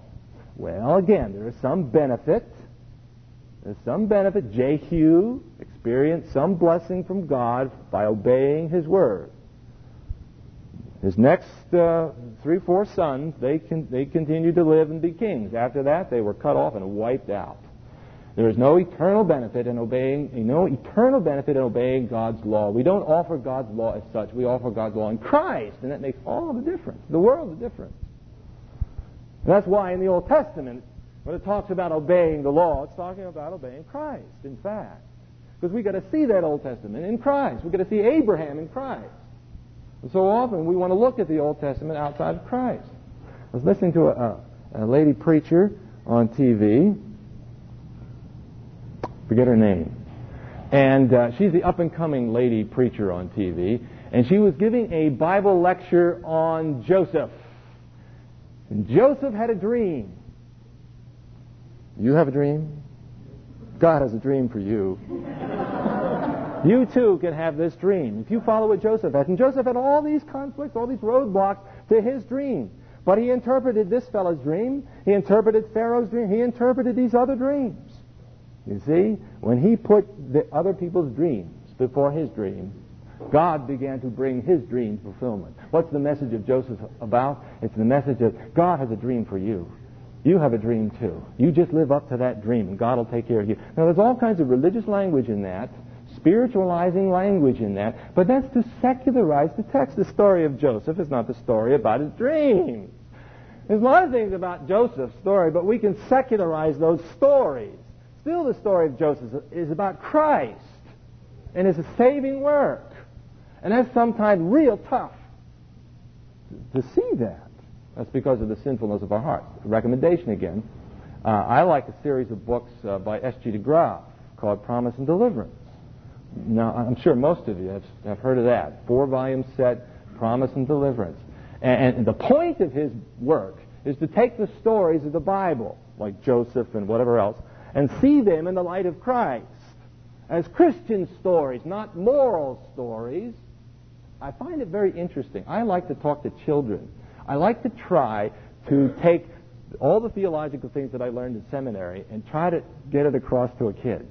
Well, again, there is some benefit. There's some benefit. Jehu experienced some blessing from God by obeying his word. His next uh, three, four sons, they, con- they continued to live and be kings. After that, they were cut off and wiped out. There is no eternal benefit in obeying, no eternal benefit in obeying God's law. We don't offer God's law as such. We offer God's law in Christ, and that makes all the difference. The world of difference. And that's why in the Old Testament, when it talks about obeying the law, it's talking about obeying Christ, in fact. Because we've got to see that Old Testament in Christ. We've got to see Abraham in Christ. And so often we want to look at the Old Testament outside of Christ. I was listening to a, a, a lady preacher on TV forget her name. And uh, she's the up and coming lady preacher on TV. And she was giving a Bible lecture on Joseph. And Joseph had a dream. You have a dream? God has a dream for you. you too can have this dream if you follow what Joseph had. And Joseph had all these conflicts, all these roadblocks to his dream. But he interpreted this fellow's dream. He interpreted Pharaoh's dream. He interpreted these other dreams. You see, when he put the other people's dreams before his dream, God began to bring his dream fulfillment. What's the message of Joseph about? It's the message of God has a dream for you. You have a dream too. You just live up to that dream and God will take care of you. Now there's all kinds of religious language in that, spiritualizing language in that, but that's to secularize the text. The story of Joseph is not the story about his dreams. There's a lot of things about Joseph's story, but we can secularize those stories still the story of Joseph is about Christ and his saving work. And that's sometimes real tough to see that. That's because of the sinfulness of our hearts. Recommendation again. Uh, I like a series of books uh, by S.G. de Graaf called Promise and Deliverance. Now, I'm sure most of you have, have heard of that. Four volume set, Promise and Deliverance. And, and the point of his work is to take the stories of the Bible, like Joseph and whatever else, and see them in the light of Christ as Christian stories, not moral stories. I find it very interesting. I like to talk to children. I like to try to take all the theological things that I learned in seminary and try to get it across to a kid.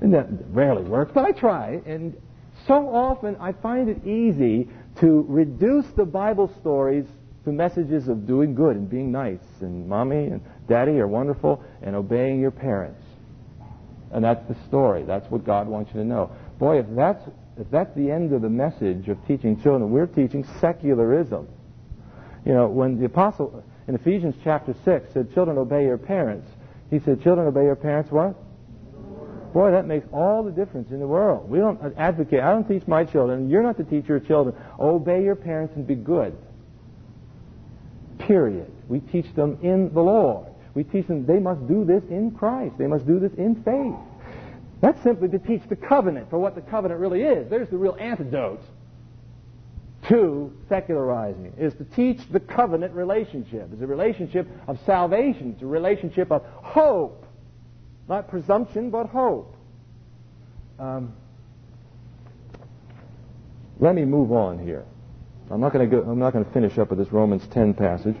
And that rarely works, but I try. And so often I find it easy to reduce the Bible stories to messages of doing good and being nice and mommy and daddy are wonderful and obeying your parents. And that's the story. That's what God wants you to know. Boy, if that's if that's the end of the message of teaching children, we're teaching secularism. You know, when the apostle in Ephesians chapter 6 said, Children, obey your parents, he said, Children, obey your parents what? Boy, that makes all the difference in the world. We don't advocate, I don't teach my children, you're not to teach your children, obey your parents and be good. Period. We teach them in the Lord. We teach them they must do this in Christ. They must do this in faith. That's simply to teach the covenant for what the covenant really is. There's the real antidote to secularizing, is to teach the covenant relationship. It's a relationship of salvation. It's a relationship of hope. Not presumption, but hope. Um, let me move on here. I'm not going to I'm not going to finish up with this Romans 10 passage.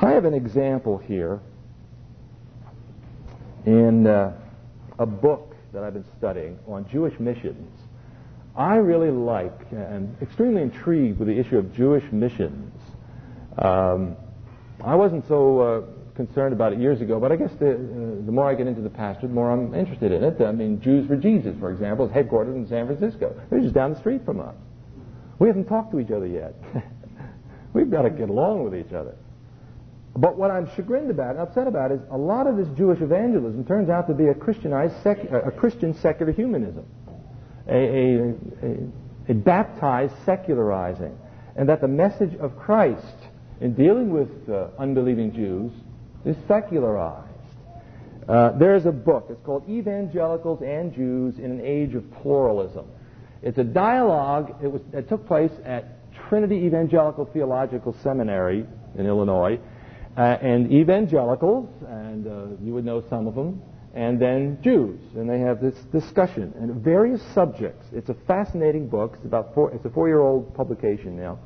I have an example here in uh, a book that I've been studying on Jewish missions. I really like and extremely intrigued with the issue of Jewish missions. Um, I wasn't so uh, concerned about it years ago, but I guess the, uh, the more I get into the pastorate, the more I'm interested in it. I mean, Jews for Jesus, for example, is headquartered in San Francisco. They're just down the street from us. We haven't talked to each other yet. We've got to get along with each other. But what I'm chagrined about and upset about is a lot of this Jewish evangelism turns out to be a Christianized, sec- a Christian secular humanism, a, a, a, a baptized secularizing, and that the message of Christ in dealing with uh, unbelieving Jews is secularized. Uh, there's a book. It's called Evangelicals and Jews in an Age of Pluralism. It's a dialogue. It, was, it took place at Trinity Evangelical Theological Seminary in Illinois. Uh, and evangelicals, and uh, you would know some of them, and then Jews, and they have this discussion and various subjects. It's a fascinating book. It's about four, it's a four-year-old publication now.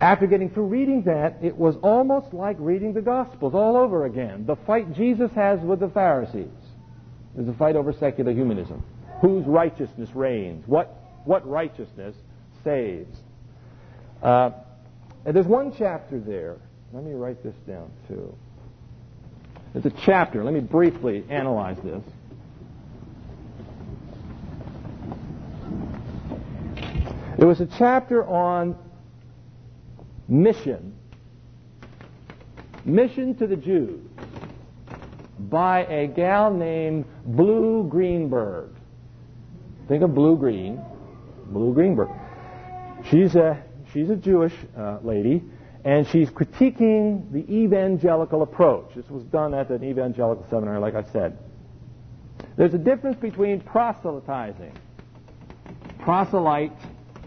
After getting through reading that, it was almost like reading the Gospels all over again. The fight Jesus has with the Pharisees is a fight over secular humanism. Whose righteousness reigns? What, what righteousness saves? Uh, and there's one chapter there. Let me write this down too. There's a chapter. Let me briefly analyze this. There was a chapter on mission, mission to the Jews by a gal named Blu Greenberg. Think of Blue Green, Blu Greenberg. She's a she's a Jewish uh, lady, and she's critiquing the evangelical approach. This was done at an evangelical seminary, like I said. There's a difference between proselytizing, proselyte,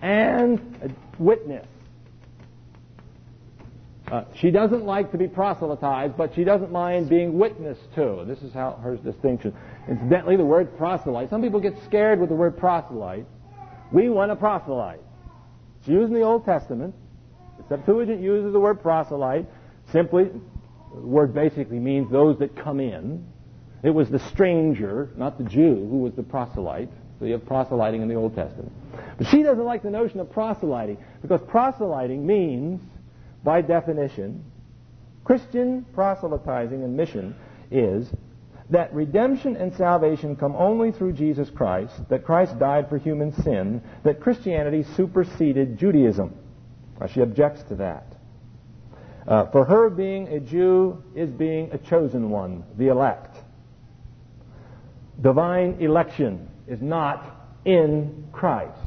and witness. Uh, she doesn't like to be proselytized, but she doesn't mind being witnessed to. This is how her distinction. Incidentally, the word proselyte. Some people get scared with the word proselyte. We want a proselyte. It's used in the Old Testament. The Septuagint uses the word proselyte. Simply, the word basically means those that come in. It was the stranger, not the Jew, who was the proselyte. So you have proselyting in the Old Testament. But she doesn't like the notion of proselyting because proselyting means by definition, Christian proselytizing and mission is that redemption and salvation come only through Jesus Christ, that Christ died for human sin, that Christianity superseded Judaism. she objects to that. Uh, for her, being a Jew is being a chosen one, the elect. Divine election is not in Christ.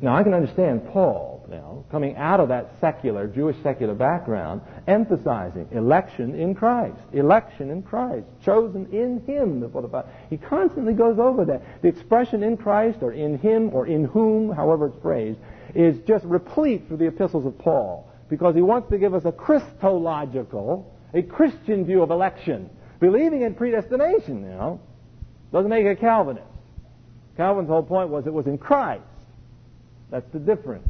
Now, I can understand Paul now, coming out of that secular, Jewish secular background, emphasizing election in Christ, election in Christ, chosen in Him before the Father. He constantly goes over that. The expression in Christ or in Him or in whom, however it's phrased, is just replete through the epistles of Paul because he wants to give us a Christological, a Christian view of election. Believing in predestination, you know, doesn't make a Calvinist. Calvin's whole point was it was in Christ. That's the difference.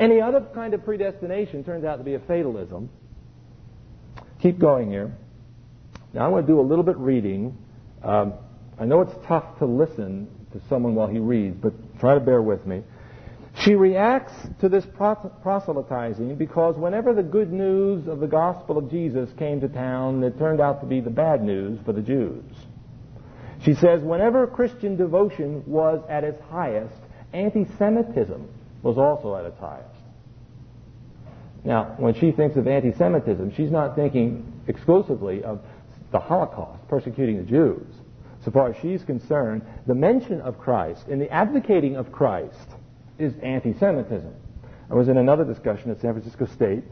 Any other kind of predestination turns out to be a fatalism. Keep going here. Now I'm going to do a little bit reading. Um, I know it's tough to listen to someone while he reads, but try to bear with me. She reacts to this proselytizing because whenever the good news of the gospel of Jesus came to town, it turned out to be the bad news for the Jews. She says whenever Christian devotion was at its highest, anti-Semitism was also at highest. Now, when she thinks of anti-Semitism, she's not thinking exclusively of the Holocaust, persecuting the Jews. So far as she's concerned, the mention of Christ and the advocating of Christ is anti-Semitism. I was in another discussion at San Francisco State,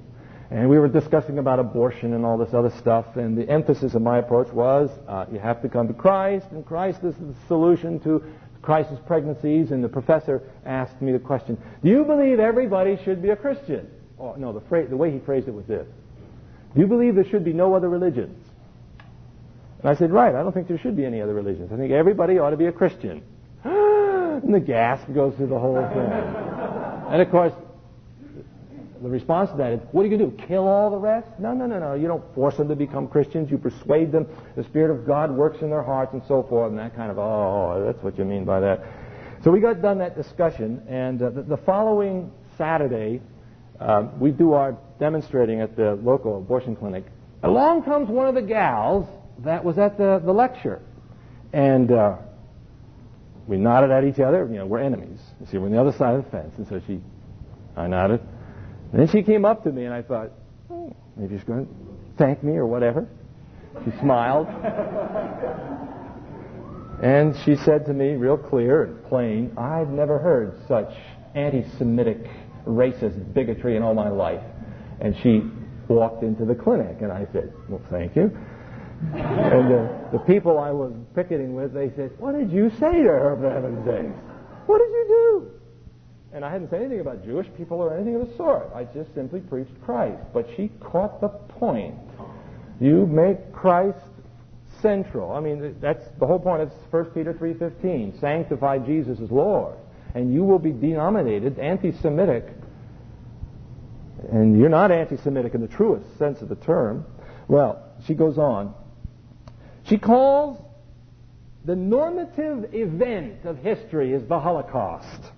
and we were discussing about abortion and all this other stuff, and the emphasis of my approach was uh, you have to come to Christ, and Christ is the solution to crisis pregnancies, and the professor asked me the question, do you believe everybody should be a Christian? Oh, no, the, phrase, the way he phrased it was this. Do you believe there should be no other religions? And I said, right, I don't think there should be any other religions. I think everybody ought to be a Christian. and the gasp goes through the whole thing. and of course, the response to that is, what are you going to do? Kill all the rest? No, no, no, no. You don't force them to become Christians. You persuade them. The Spirit of God works in their hearts and so forth, and that kind of, oh, that's what you mean by that. So we got done that discussion, and uh, the, the, following Saturday, uh, we do our demonstrating at the local abortion clinic. Along comes one of the gals that was at the, the lecture, and uh, we nodded at each other. You know, we're enemies. You see, we're on the other side of the fence, and so she, I nodded. And then she came up to me, and I thought, oh, maybe she's going to thank me or whatever. She smiled. and she said to me, real clear and plain, I've never heard such anti Semitic, racist bigotry in all my life. And she walked into the clinic, and I said, Well, thank you. and the people I was picketing with, they said, What did you say to her, for heaven's sake? What did you do? And I hadn't said anything about Jewish people or anything of the sort. I just simply preached Christ. But she caught the point. You make Christ central. I mean, that's the whole point of 1 Peter 3.15. Sanctify Jesus as Lord. And you will be denominated anti-Semitic. And you're not anti-Semitic in the truest sense of the term. Well, she goes on. She calls the normative event of history is the Holocaust.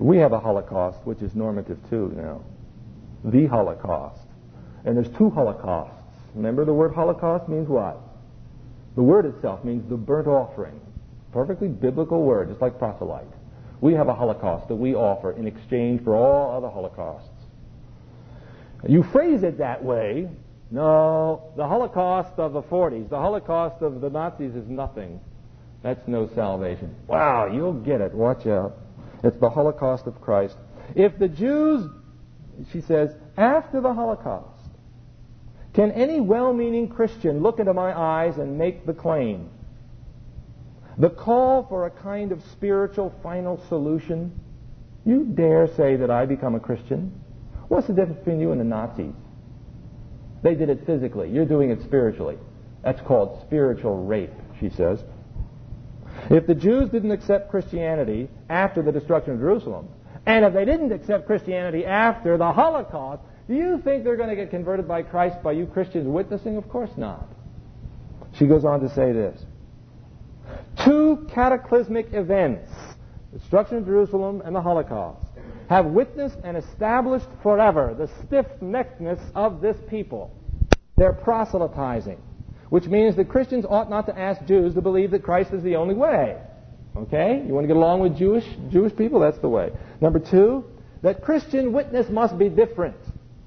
We have a Holocaust, which is normative too now. The Holocaust. And there's two Holocausts. Remember the word Holocaust means what? The word itself means the burnt offering. Perfectly biblical word, just like proselyte. We have a Holocaust that we offer in exchange for all other Holocausts. You phrase it that way. No, the Holocaust of the 40s, the Holocaust of the Nazis is nothing. That's no salvation. Wow, you'll get it. Watch out. It's the Holocaust of Christ. If the Jews, she says, after the Holocaust, can any well meaning Christian look into my eyes and make the claim? The call for a kind of spiritual final solution? You dare say that I become a Christian? What's the difference between you and the Nazis? They did it physically. You're doing it spiritually. That's called spiritual rape, she says. If the Jews didn't accept Christianity after the destruction of Jerusalem, and if they didn't accept Christianity after the Holocaust, do you think they're going to get converted by Christ by you Christians witnessing? Of course not. She goes on to say this. Two cataclysmic events, the destruction of Jerusalem and the Holocaust, have witnessed and established forever the stiff-neckedness of this people. They're proselytizing which means that Christians ought not to ask Jews to believe that Christ is the only way. Okay? You want to get along with Jewish Jewish people? That's the way. Number two, that Christian witness must be different.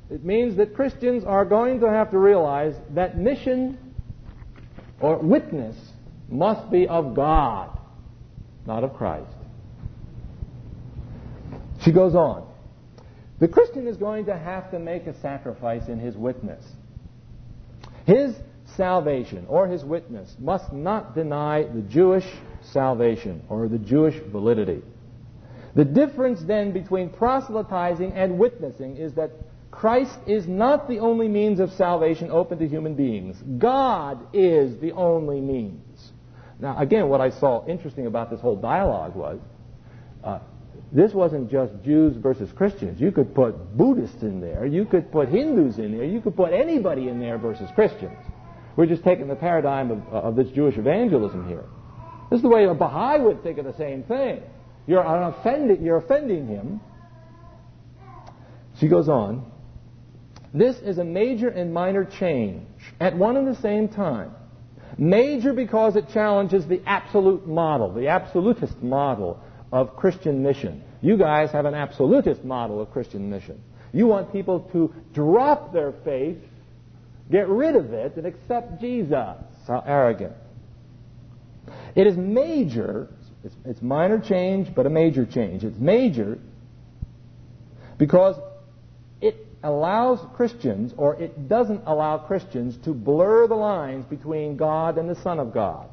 It means that Christians are going to have to realize that mission or witness must be of God, not of Christ. She goes on. The Christian is going to have to make a sacrifice in his witness. His salvation or his witness must not deny the Jewish salvation or the Jewish validity. The difference then between proselytizing and witnessing is that Christ is not the only means of salvation open to human beings. God is the only means. Now, again, what I saw interesting about this whole dialogue was uh, this wasn't just Jews versus Christians. You could put Buddhists in there. You could put Hindus in there. You could put anybody in there versus Christians. We're just taking the paradigm of, uh, of this Jewish evangelism here. This is the way a Baha'i would think of the same thing. You're offending, you're offending him. She goes on. This is a major and minor change at one and the same time. Major because it challenges the absolute model, the absolutist model of Christian mission. You guys have an absolutist model of Christian mission. You want people to drop their faith Get rid of it and accept Jesus. How arrogant. It is major, it's, it's minor change, but a major change. It's major because it allows Christians, or it doesn't allow Christians, to blur the lines between God and the Son of God.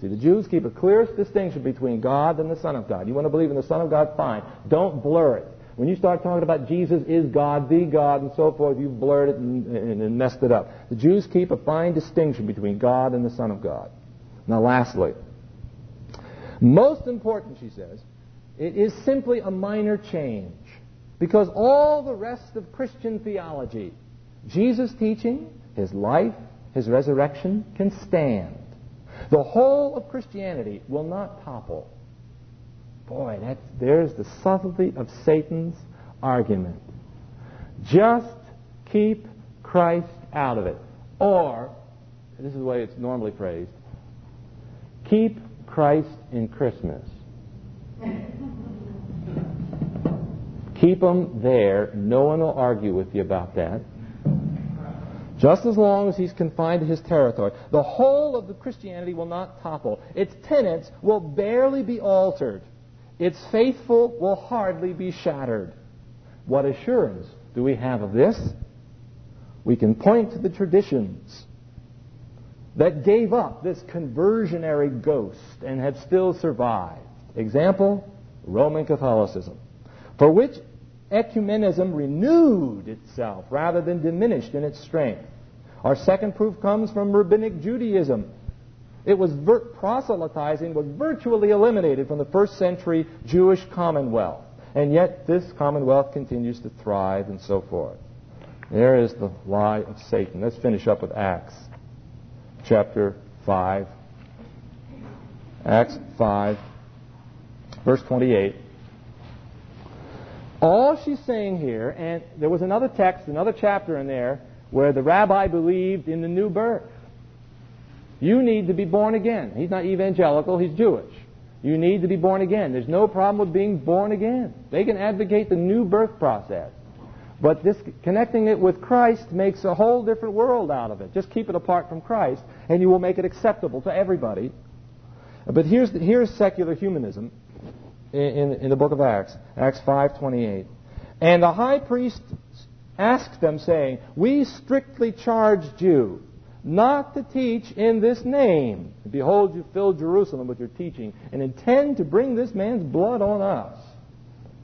See, the Jews keep a clear distinction between God and the Son of God. You want to believe in the Son of God? Fine. Don't blur it. When you start talking about Jesus is God, the God, and so forth, you've blurred it and, and, and messed it up. The Jews keep a fine distinction between God and the Son of God. Now, lastly, most important, she says, it is simply a minor change. Because all the rest of Christian theology, Jesus' teaching, his life, his resurrection, can stand. The whole of Christianity will not topple. Boy, that's, there's the subtlety of Satan's argument. Just keep Christ out of it. Or, this is the way it's normally phrased, keep Christ in Christmas. keep him there. No one will argue with you about that. Just as long as he's confined to his territory. The whole of the Christianity will not topple. Its tenets will barely be altered. Its faithful will hardly be shattered. What assurance do we have of this? We can point to the traditions that gave up this conversionary ghost and have still survived. Example, Roman Catholicism, for which ecumenism renewed itself rather than diminished in its strength. Our second proof comes from Rabbinic Judaism. It was vir- proselytizing was virtually eliminated from the first century Jewish commonwealth, and yet this commonwealth continues to thrive and so forth. There is the lie of Satan. Let's finish up with Acts chapter 5. Acts 5, verse 28. All she's saying here, and there was another text, another chapter in there, where the rabbi believed in the new birth. You need to be born again. He's not evangelical, he's Jewish. You need to be born again. There's no problem with being born again. They can advocate the new birth process. But this connecting it with Christ makes a whole different world out of it. Just keep it apart from Christ, and you will make it acceptable to everybody. But here's, here's secular humanism in, in, in the book of Acts, Acts 5.28. And the high priest asked them, saying, We strictly charged you not to teach in this name. Behold, you fill Jerusalem with your teaching and intend to bring this man's blood on us.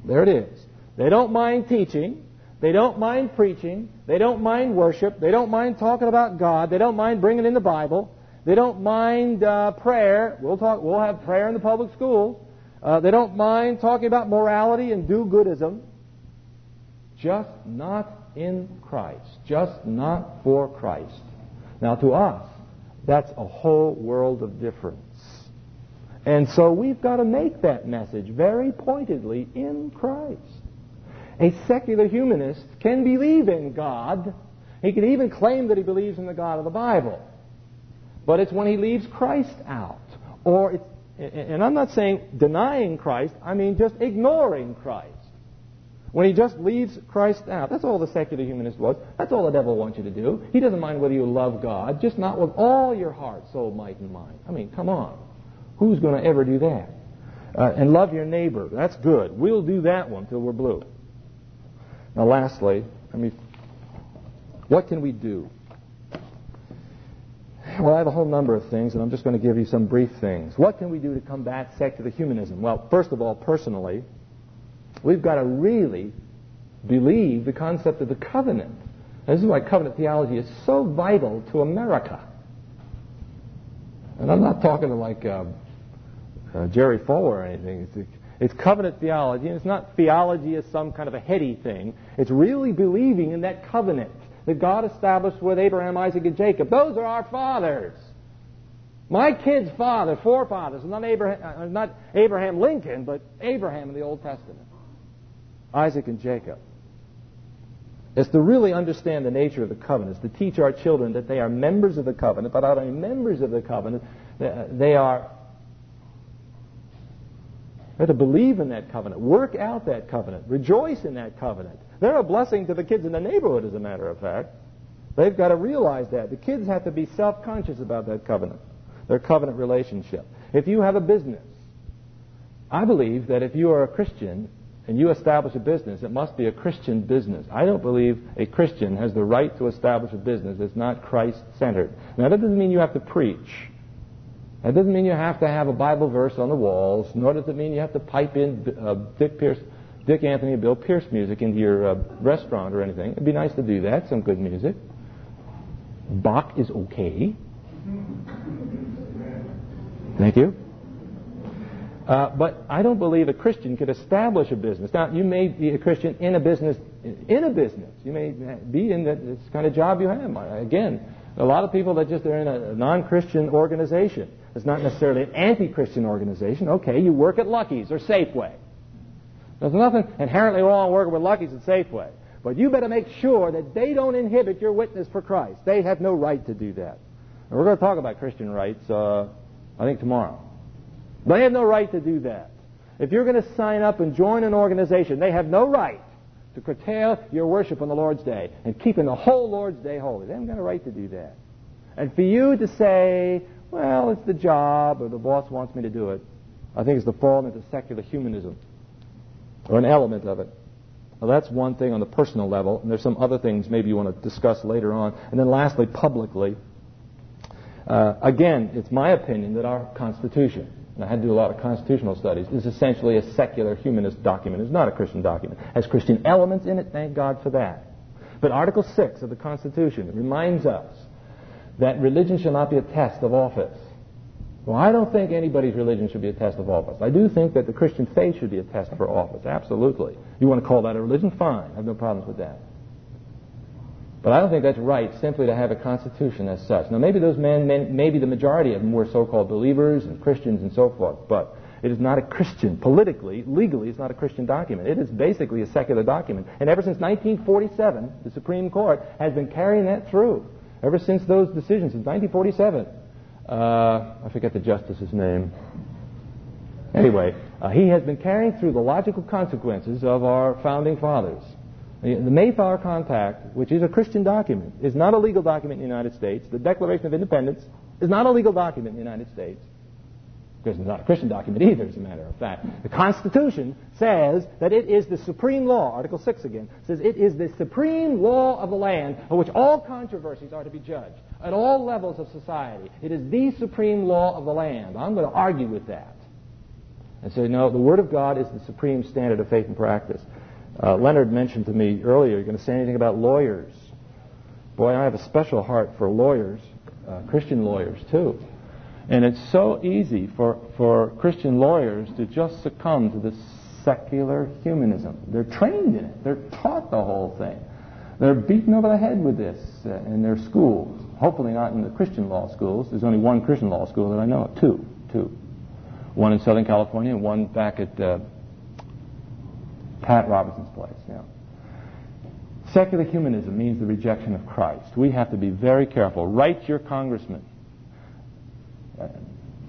There it is. They don't mind teaching. They don't mind preaching. They don't mind worship. They don't mind talking about God. They don't mind bringing in the Bible. They don't mind uh, prayer. We'll talk. We'll have prayer in the public schools. Uh, they don't mind talking about morality and do-goodism. Just not in Christ. Just not for Christ. Now, to us, that's a whole world of difference. And so we've got to make that message very pointedly in Christ. A secular humanist can believe in God. He can even claim that he believes in the God of the Bible. But it's when he leaves Christ out. Or it's, and I'm not saying denying Christ, I mean just ignoring Christ. When he just leaves Christ out. That's all the secular humanist was. That's all the devil wants you to do. He doesn't mind whether you love God, just not with all your heart, soul, might, and mind. I mean, come on. Who's going to ever do that? Uh, and love your neighbor. That's good. We'll do that one till we're blue. Now, lastly, I mean, what can we do? Well, I have a whole number of things, and I'm just going to give you some brief things. What can we do to combat secular humanism? Well, first of all, personally, we've got to really believe the concept of the covenant. And this is why covenant theology is so vital to America. And I'm not talking to like uh, uh, Jerry Falwell or anything. It's, it's covenant theology, and it's not theology as some kind of a heady thing. It's really believing in that covenant that God established with Abraham, Isaac, and Jacob. Those are our fathers. My kid's father, forefathers, not Abraham, uh, not Abraham Lincoln, but Abraham in the Old Testament. Isaac and Jacob. It's to really understand the nature of the covenant. To teach our children that they are members of the covenant, but not only members of the covenant, they are have to believe in that covenant, work out that covenant, rejoice in that covenant. They're a blessing to the kids in the neighborhood, as a matter of fact. They've got to realize that. The kids have to be self conscious about that covenant, their covenant relationship. If you have a business, I believe that if you are a Christian and you establish a business, it must be a Christian business. I don't believe a Christian has the right to establish a business that's not Christ centered. Now, that doesn't mean you have to preach. That doesn't mean you have to have a Bible verse on the walls, nor does it mean you have to pipe in uh, Dick Pierce, Dick Anthony, Bill Pierce music into your uh, restaurant or anything. It'd be nice to do that, some good music. Bach is okay. Thank you. Uh, but I don't believe a Christian could establish a business. Now, you may be a Christian in a business, in a business. You may be in the, this kind of job you have. Again, a lot of people that just are in a non-Christian organization. It's not necessarily an anti-Christian organization. Okay, you work at Lucky's or Safeway. There's nothing inherently wrong working with Lucky's and Safeway. But you better make sure that they don't inhibit your witness for Christ. They have no right to do that. And we're going to talk about Christian rights, uh, I think, tomorrow. They have no right to do that. If you're going to sign up and join an organization, they have no right to curtail your worship on the Lord's Day and keeping the whole Lord's Day holy. They haven't got a right to do that. And for you to say, well, it's the job or the boss wants me to do it, I think it's the fall into secular humanism or an element of it. Well, that's one thing on the personal level, and there's some other things maybe you want to discuss later on. And then lastly, publicly, uh, again, it's my opinion that our Constitution, and I had to do a lot of constitutional studies, is essentially a secular humanist document. It's not a Christian document. It has Christian elements in it, thank God for that. But Article 6 of the Constitution reminds us that religion shall not be a test of office. Well, I don't think anybody's religion should be a test of office. I do think that the Christian faith should be a test for office. Absolutely. You want to call that a religion? Fine. I have no problems with that. But I don't think that's right simply to have a constitution as such. Now, maybe those men, men maybe the majority of them were so-called believers and Christians and so forth, but it is not a Christian, politically, legally, it's not a Christian document. It is basically a secular document. And ever since 1947, the Supreme Court has been carrying that through. Ever since those decisions, since 1947, uh, I forget the justice's name. Anyway, uh, he has been carrying through the logical consequences of our founding fathers. The Mayflower Compact, which is a Christian document, is not a legal document in the United States. The Declaration of Independence is not a legal document in the United States. Because it's not a Christian document either, as a matter of fact. The Constitution says that it is the supreme law, Article 6 again, says it is the supreme law of the land on which all controversies are to be judged at all levels of society. It is the supreme law of the land. I'm going to argue with that. And say, no, the Word of God is the supreme standard of faith and practice. Uh, Leonard mentioned to me earlier, you're going to say anything about lawyers. Boy, I have a special heart for lawyers, uh, Christian lawyers too. And it's so easy for, for Christian lawyers to just succumb to this secular humanism. They're trained in it. They're taught the whole thing. They're beaten over the head with this uh, in their schools. Hopefully not in the Christian law schools. There's only one Christian law school that I know of. Two. Two. One in Southern California and one back at uh, Pat Robertson's place. Yeah. Secular humanism means the rejection of Christ. We have to be very careful. Write your congressman. Uh,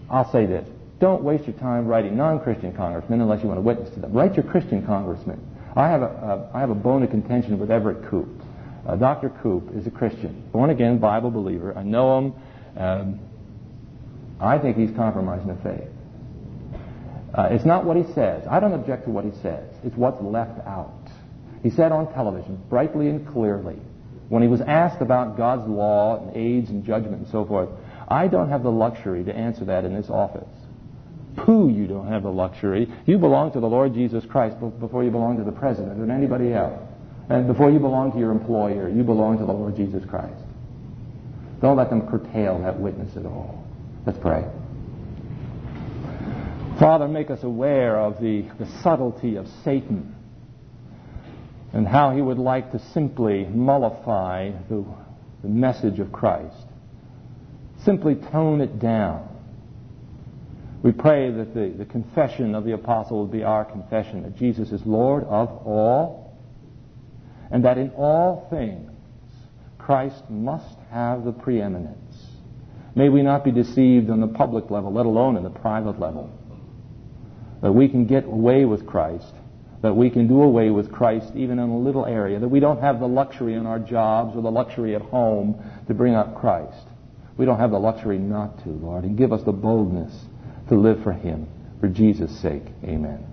I'll say this. Don't waste your time writing non-Christian congressmen unless you want to witness to them. Write your Christian congressman. I have a, uh, I have a bone of contention with Everett Koop. Uh, Dr. Koop is a Christian, born again Bible believer. I know him. Um, I think he's compromising the faith. Uh, it's not what he says. I don't object to what he says. It's what's left out. He said on television, brightly and clearly, when he was asked about God's law and AIDS and judgment and so forth, I don't have the luxury to answer that in this office. Pooh, you don't have the luxury. You belong to the Lord Jesus Christ before you belong to the president or anybody else. And before you belong to your employer, you belong to the Lord Jesus Christ. Don't let them curtail that witness at all. Let's pray. Father, make us aware of the, the subtlety of Satan and how he would like to simply mollify the, the message of Christ, simply tone it down. We pray that the, the confession of the apostle will be our confession that Jesus is Lord of all, and that in all things Christ must have the preeminence. May we not be deceived on the public level, let alone in the private level that we can get away with Christ, that we can do away with Christ even in a little area, that we don't have the luxury in our jobs or the luxury at home to bring up Christ. We don't have the luxury not to, Lord, and give us the boldness to live for Him. For Jesus' sake, amen.